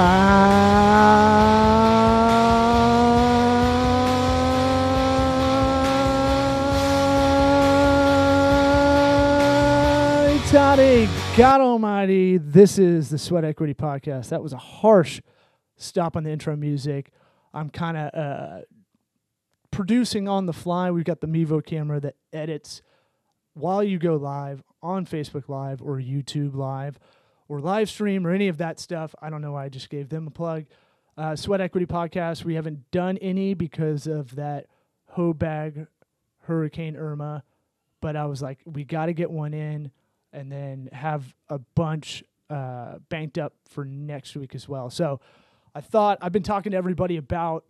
Hi, Toddy. God Almighty, this is the Sweat Equity Podcast. That was a harsh stop on the intro music. I'm kind of uh, producing on the fly. We've got the Mevo camera that edits while you go live on Facebook Live or YouTube Live or live stream or any of that stuff. I don't know why I just gave them a plug. Uh, Sweat Equity Podcast, we haven't done any because of that Hobag Hurricane Irma, but I was like, we got to get one in and then have a bunch uh, banked up for next week as well. So I thought I've been talking to everybody about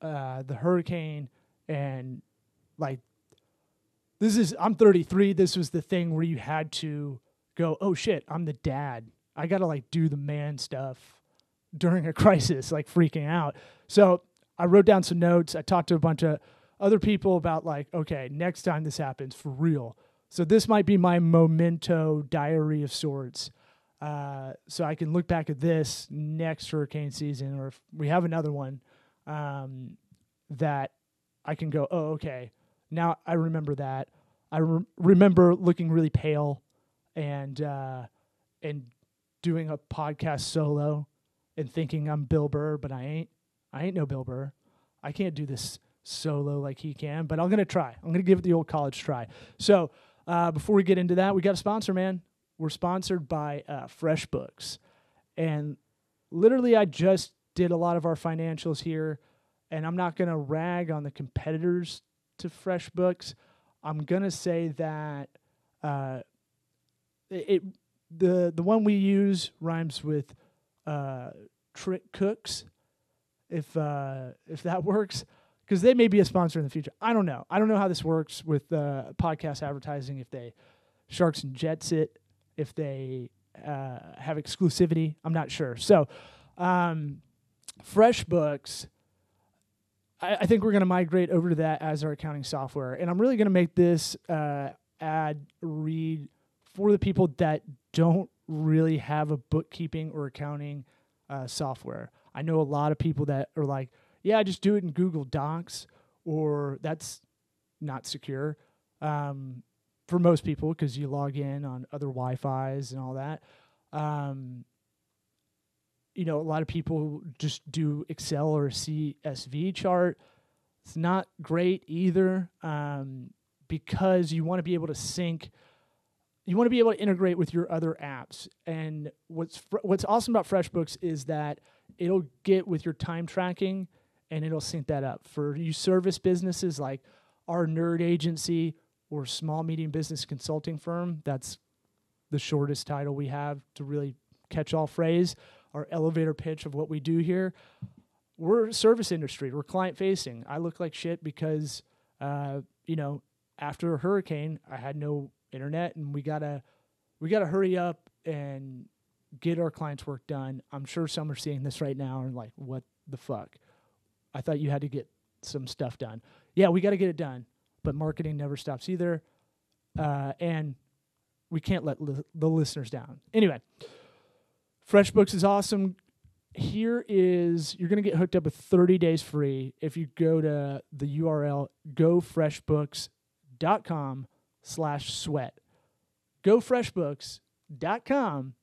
uh, the hurricane and like this is I'm 33. This was the thing where you had to go, oh shit, I'm the dad. I gotta like do the man stuff during a crisis, like freaking out. So I wrote down some notes. I talked to a bunch of other people about like, okay, next time this happens for real. So this might be my memento diary of sorts. Uh, so I can look back at this next hurricane season, or if we have another one, um, that I can go, oh, okay, now I remember that. I re- remember looking really pale and uh, and doing a podcast solo and thinking I'm Bill Burr, but I ain't. I ain't no Bill Burr. I can't do this solo like he can, but I'm gonna try. I'm gonna give it the old college try. So uh, before we get into that, we got a sponsor, man. We're sponsored by uh, FreshBooks, and literally, I just did a lot of our financials here, and I'm not gonna rag on the competitors to FreshBooks. I'm gonna say that uh, it the the one we use rhymes with uh, Trick Cooks, if uh, if that works, because they may be a sponsor in the future. I don't know. I don't know how this works with uh, podcast advertising. If they Sharks and Jets it, if they uh, have exclusivity, I'm not sure. So, um, FreshBooks. I, I think we're going to migrate over to that as our accounting software, and I'm really going to make this uh, ad read for the people that don't really have a bookkeeping or accounting uh, software. I know a lot of people that are like, yeah, I just do it in Google Docs, or that's not secure um, for most people because you log in on other Wi Fi's and all that. Um, you know, a lot of people just do Excel or CSV chart. It's not great either um, because you want to be able to sync you want to be able to integrate with your other apps. And what's fr- what's awesome about FreshBooks is that it'll get with your time tracking and it'll sync that up for you service businesses like our nerd agency or small medium business consulting firm. That's the shortest title we have to really catch all phrase. Our elevator pitch of what we do here. We're service industry. We're client facing. I look like shit because, uh, you know, after a hurricane, I had no internet and we gotta we gotta hurry up and get our clients work done. I'm sure some are seeing this right now and like what the fuck? I thought you had to get some stuff done. Yeah we gotta get it done but marketing never stops either. Uh, and we can't let li- the listeners down. Anyway freshbooks is awesome. Here is you're going to get hooked up with 30 days free if you go to the url gofreshbooks.com slash sweat. GoFreshBooks.com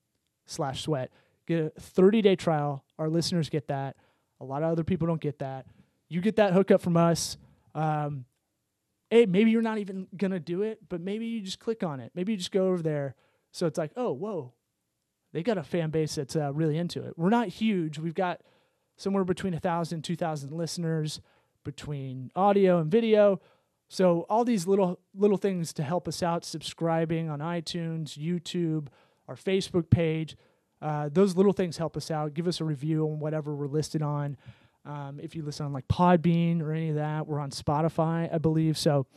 slash sweat. Get a 30 day trial. Our listeners get that. A lot of other people don't get that. You get that hookup from us. Um, hey, maybe you're not even going to do it, but maybe you just click on it. Maybe you just go over there. So it's like, oh, whoa, they got a fan base that's uh, really into it. We're not huge. We've got somewhere between 1,000, 2,000 listeners between audio and video. So all these little little things to help us out, subscribing on iTunes, YouTube, our Facebook page. Uh, those little things help us out. Give us a review on whatever we're listed on. Um, if you listen on like Podbean or any of that, we're on Spotify, I believe. So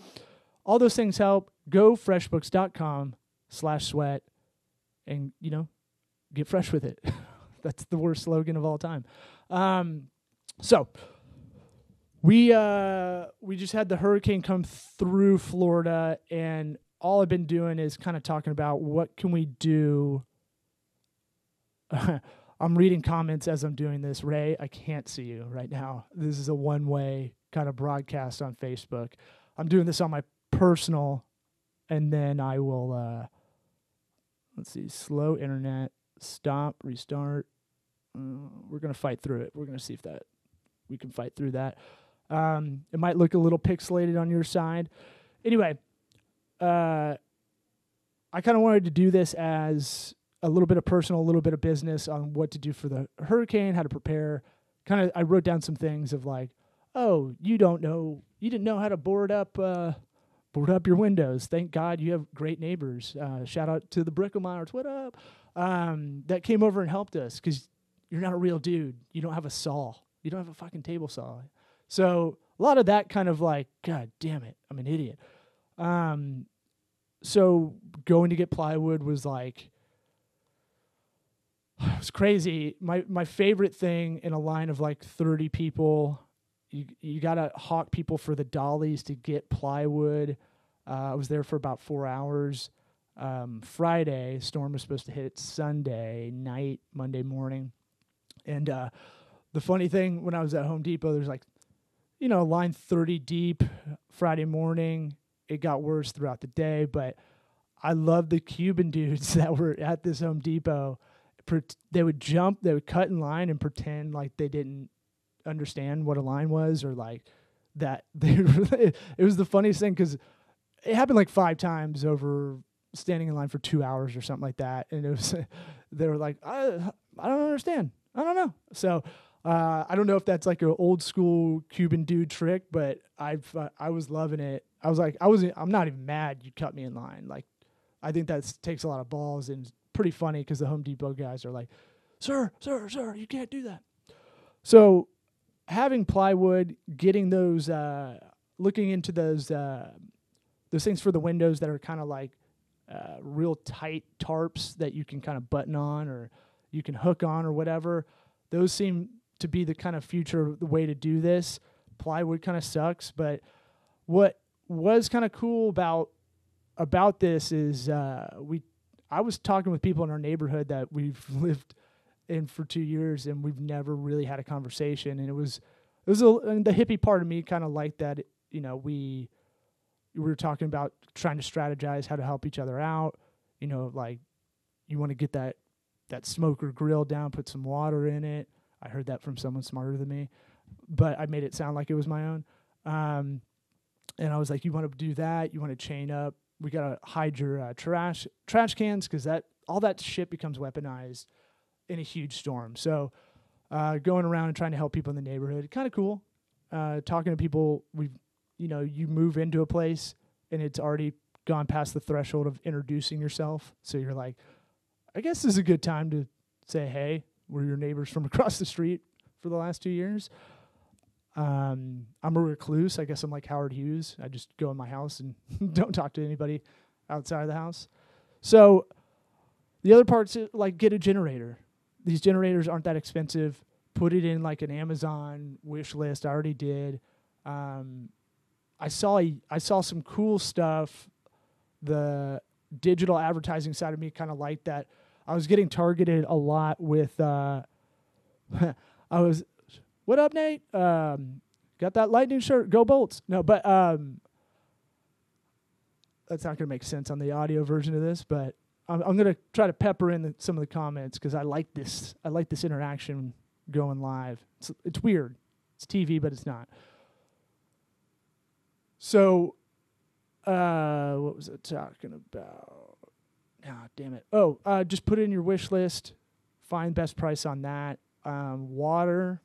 all those things help. Go freshbooks.com slash sweat and, you know, get fresh with it. That's the worst slogan of all time. Um, so we uh we just had the hurricane come through Florida and all I've been doing is kind of talking about what can we do I'm reading comments as I'm doing this. Ray, I can't see you right now. This is a one way kind of broadcast on Facebook. I'm doing this on my personal, and then I will, uh, let's see, slow internet, stop, restart. Uh, we're going to fight through it. We're going to see if that we can fight through that. Um, it might look a little pixelated on your side. Anyway, uh, I kind of wanted to do this as a little bit of personal, a little bit of business on what to do for the hurricane, how to prepare. Kind of, I wrote down some things of like, oh, you don't know, you didn't know how to board up, uh, board up your windows. Thank God you have great neighbors. Uh, shout out to the Brickelmeyers. What up? Um, that came over and helped us because you're not a real dude. You don't have a saw. You don't have a fucking table saw. So a lot of that kind of like, God damn it, I'm an idiot. Um, so going to get plywood was like it was crazy. My my favorite thing in a line of like 30 people, you you got to hawk people for the dollies to get plywood. Uh, I was there for about 4 hours. Um, Friday, storm was supposed to hit Sunday night, Monday morning. And uh, the funny thing when I was at Home Depot, there's like you know, line 30 deep Friday morning. It got worse throughout the day, but I love the Cuban dudes that were at this Home Depot. They would jump, they would cut in line and pretend like they didn't understand what a line was or like that. They it was the funniest thing because it happened like five times over standing in line for two hours or something like that. And it was, they were like, I, I don't understand. I don't know. So uh, I don't know if that's like an old school Cuban dude trick, but I've uh, I was loving it. I was like, I was I'm not even mad you cut me in line. Like, I think that takes a lot of balls and pretty funny because the Home Depot guys are like, "Sir, sir, sir, you can't do that." So, having plywood, getting those, uh, looking into those uh, those things for the windows that are kind of like uh, real tight tarps that you can kind of button on or you can hook on or whatever. Those seem to be the kind of future the way to do this. Plywood kind of sucks, but what was kind of cool about about this is uh, we I was talking with people in our neighborhood that we've lived in for two years and we've never really had a conversation and it was it was a, the hippie part of me kind of liked that you know we we were talking about trying to strategize how to help each other out you know like you want to get that that smoker grill down put some water in it I heard that from someone smarter than me, but I made it sound like it was my own. Um, and I was like, "You want to do that? You want to chain up? We gotta hide your uh, trash trash cans because that all that shit becomes weaponized in a huge storm." So, uh, going around and trying to help people in the neighborhood, kind of cool. Uh, talking to people, we, you know, you move into a place and it's already gone past the threshold of introducing yourself. So you're like, I guess this is a good time to say, "Hey, we're your neighbors from across the street for the last two years. Um, I'm a recluse. I guess I'm like Howard Hughes. I just go in my house and don't talk to anybody outside of the house. So the other part's like get a generator. These generators aren't that expensive. Put it in like an Amazon wish list. I already did. Um, I saw I saw some cool stuff. The digital advertising side of me kind of liked that I was getting targeted a lot with. Uh, I was, what up, Nate? Um, got that lightning shirt? Go Bolts! No, but um, that's not going to make sense on the audio version of this. But I'm, I'm going to try to pepper in the, some of the comments because I like this. I like this interaction going live. It's it's weird. It's TV, but it's not. So, uh, what was I talking about? Ah, damn it. Oh, uh, just put it in your wish list. Find best price on that. Um, water.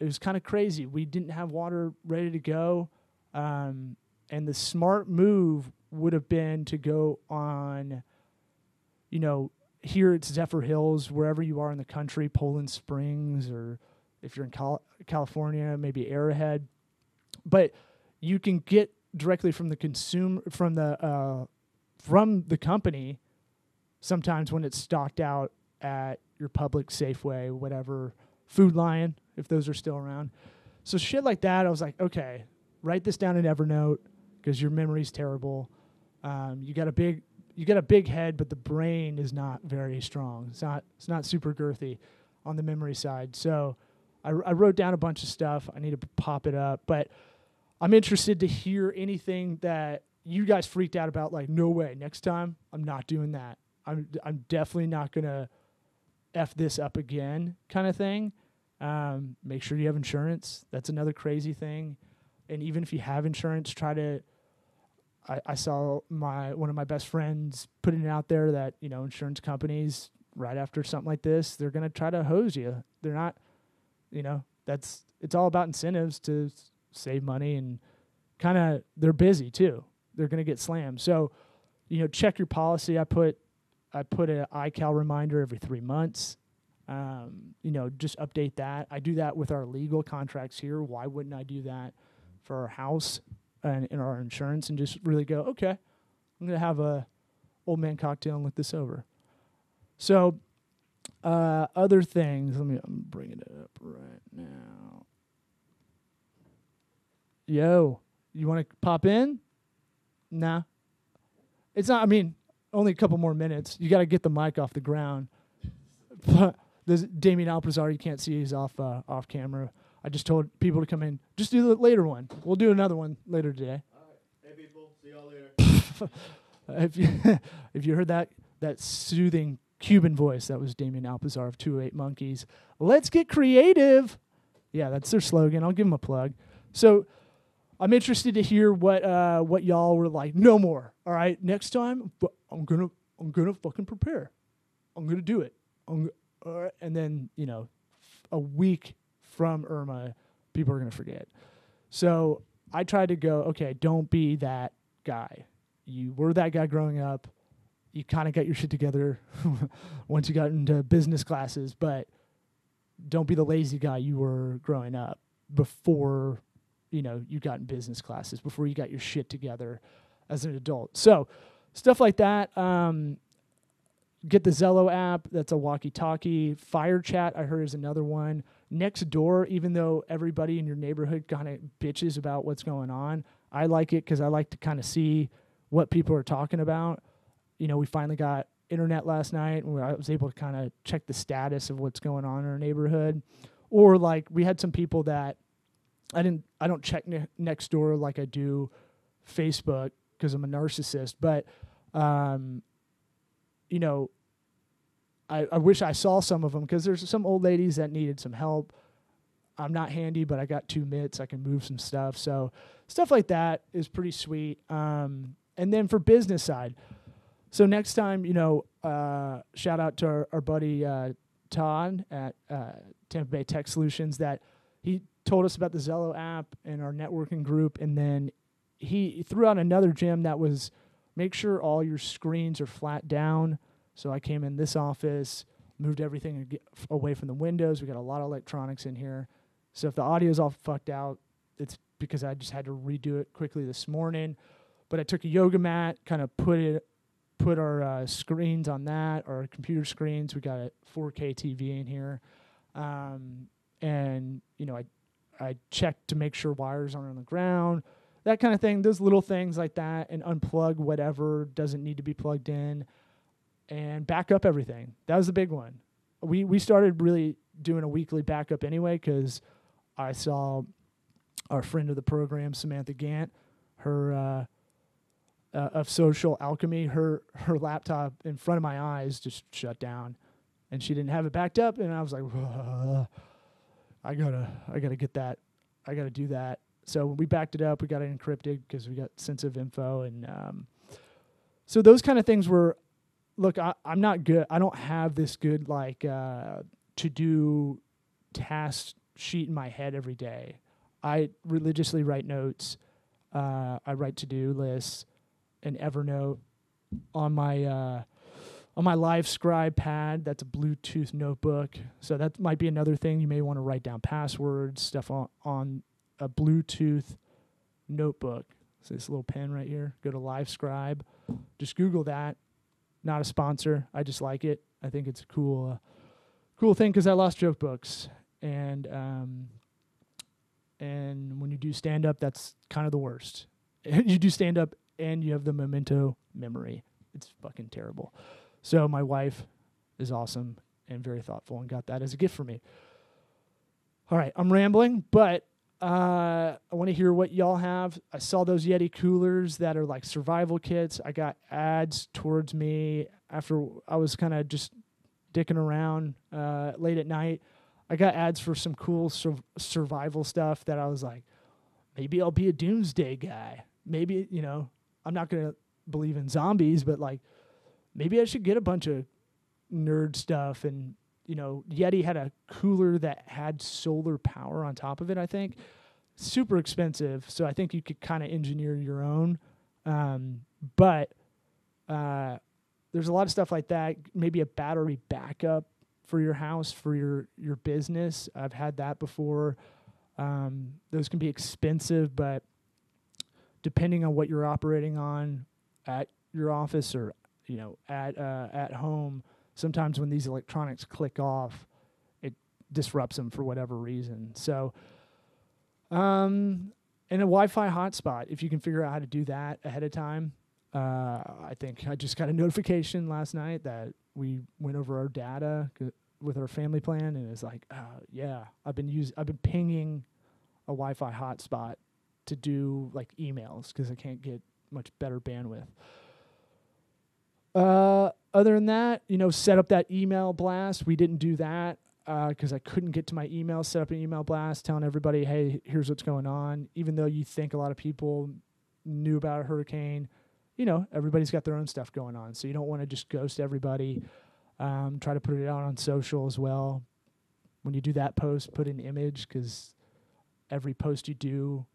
It was kind of crazy. We didn't have water ready to go, um, and the smart move would have been to go on. You know, here it's Zephyrhills, wherever you are in the country, Poland Springs, or if you're in Cal- California, maybe Arrowhead. But you can get directly from the consumer from the uh, from the company sometimes when it's stocked out at your public Safeway, whatever, Food Lion, if those are still around. So shit like that, I was like, okay, write this down in Evernote because your memory's terrible. Um, you got a big you got a big head, but the brain is not very strong. It's not it's not super girthy. on the memory side. So I, I wrote down a bunch of stuff. I need to pop it up, but I'm interested to hear anything that you guys freaked out about. Like, no way, next time I'm not doing that. I'm I'm definitely not gonna f this up again, kind of thing. Um, make sure you have insurance. That's another crazy thing. And even if you have insurance, try to. I, I saw my one of my best friends putting it out there that you know insurance companies right after something like this they're gonna try to hose you. They're not, you know, that's it's all about incentives to save money and kind of they're busy too. They're gonna get slammed. So, you know, check your policy. I put I put an iCal reminder every three months. Um, you know, just update that. I do that with our legal contracts here. Why wouldn't I do that for our house and in our insurance and just really go, okay, I'm gonna have a old man cocktail and look this over. So, uh, other things. Let me I'm it up right now. Yo, you want to pop in? Nah. It's not. I mean, only a couple more minutes. You got to get the mic off the ground. There's Damien Alpazar. You can't see. He's off uh, off camera. I just told people to come in. Just do the later one. We'll do another one later today. All right. Hey people, see y'all later. if you if you heard that that soothing Cuban voice, that was Damien Alpazar of 208 Monkeys. Let's get creative. Yeah, that's their slogan. I'll give them a plug. So I'm interested to hear what uh, what y'all were like. No more. All right, next time I'm gonna I'm gonna fucking prepare. I'm gonna do it. I'm, right. Uh, and then you know, a week from Irma, people are gonna forget. So I tried to go. Okay, don't be that guy. You were that guy growing up. You kind of got your shit together once you got into business classes, but don't be the lazy guy you were growing up before you know you got in business classes before you got your shit together as an adult so stuff like that um, get the zello app. That's a walkie-talkie. Fire chat i heard is another one. Nextdoor even though everybody in your neighborhood kind of bitches about what's going on i like it because i like to kind of see what people are talking about. You know we finally got internet last night and i was able to kind of check the status of what's going on in our neighborhood. Or like we had some people that I didn't I don't check ne- Nextdoor like I do Facebook because I'm a narcissist, but um, you know, I, I wish I saw some of them because there's some old ladies that needed some help. I'm not handy, but I got two mitts. I can move some stuff. So stuff like that is pretty sweet. Um, and then for business side, so next time, you know, uh, shout out to our, our buddy uh, Todd at uh, Tampa Bay Tech Solutions that he told us about the Zello app and our networking group, and then he threw out another gem that was make sure all your screens are flat down. So I came in this office, moved everything away from the windows. We got a lot of electronics in here. So if the audio is all fucked out, it's because I just had to redo it quickly this morning. But I took a yoga mat, kind of put it, put our uh, screens on that, our computer screens. We got a 4K TV in here, um, and you know I I checked to make sure wires aren't on the ground, that kind of thing. Those little things like that, and unplug whatever doesn't need to be plugged in, and back up everything. That was the big one. We we started really doing a weekly backup anyway because I saw our friend of the program, Samantha Gant, her uh, uh, of social alchemy, her her laptop in front of my eyes just shut down, and she didn't have it backed up, and I was like. I gotta I gotta get that. I gotta do that. So we backed it up. We got it encrypted because we got sensitive info, and um, so those kind of things were. Look, I, I'm not good. I don't have this good like uh, to do task sheet in my head every day. I religiously write notes. Uh, I write to do lists, and Evernote on my uh, on my Livescribe pad that's a bluetooth notebook so that might be another thing you may want to write down passwords stuff on, on a bluetooth notebook. So this little pen right here. Go to Livescribe just google that. Not a sponsor. I just like it. I think it's a cool uh, cool thing because i lost joke books. And um, and when you do stand up that's kind of the worst. You do stand up and you have the memento memory. It's fucking terrible. So my wife is awesome, and very thoughtful and got that as a gift for me. All right, I'm rambling, but uh, I want to hear what y'all have. I saw those Yeti coolers that are like survival kits. I got ads towards me after I was kind of just dicking around uh, late at night. I got ads for some cool sur- survival stuff that I was like, maybe I'll be a doomsday guy. Maybe, you know, I'm not going to believe in zombies, but like maybe I should get a bunch of nerd stuff and you know, Yeti had a cooler that had solar power on top of it, I think. Super expensive, so I think you could kind of engineer your own. Um, but uh, there's a lot of stuff like that. Maybe a battery backup for your house, for your your business. I've had that before. Um, those can be expensive, but depending on what you're operating on at your office or you know at uh, at home, sometimes when these electronics click off, it disrupts them for whatever reason. So, um, and a Wi-Fi hotspot, if you can figure out how to do that ahead of time. Uh, I think I just got a notification last night that we went over our data with our family plan, and it's like, uh, yeah, I've been using, I've been pinging a Wi-Fi hotspot to do like emails because I can't get much better bandwidth. Uh, other than that, you know, set up that email blast. We didn't do that because uh, I couldn't get to my email. Set up an email blast telling everybody, hey, here's what's going on. Even though you think a lot of people knew about a hurricane, you know, everybody's got their own stuff going on. So you don't want to just ghost everybody. Um, try to put it out on social as well. When you do that post, put an image because every post you do,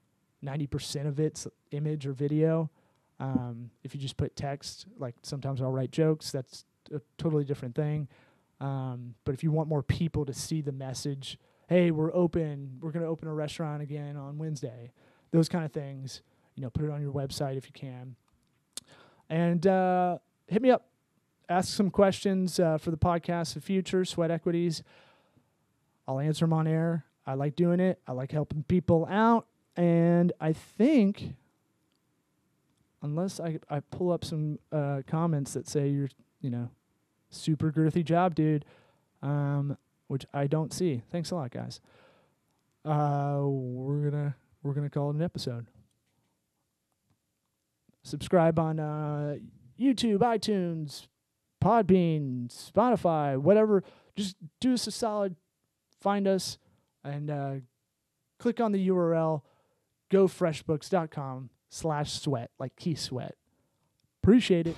90% of it's image or video. Um, if you just put text, like sometimes I'll write jokes, that's a totally different thing. Um, but if you want more people to see the message, hey, we're open, we're going to open a restaurant again on Wednesday, those kind of things, you know, put it on your website if you can. And uh, hit me up, ask some questions uh, for the podcast, the future, sweat equities. I'll answer them on air. I like doing it. I like helping people out. And I think unless I I pull up some uh, comments that say you're you know super girthy job, dude, um, which I don't see. Thanks a lot, guys. Uh, we're gonna we're gonna call it an episode. Subscribe on uh, YouTube, iTunes, Podbean, Spotify, whatever. Just do us a solid, find us, and uh, click on the URL, gofreshbooks.com slash sweat, like key sweat. Appreciate it.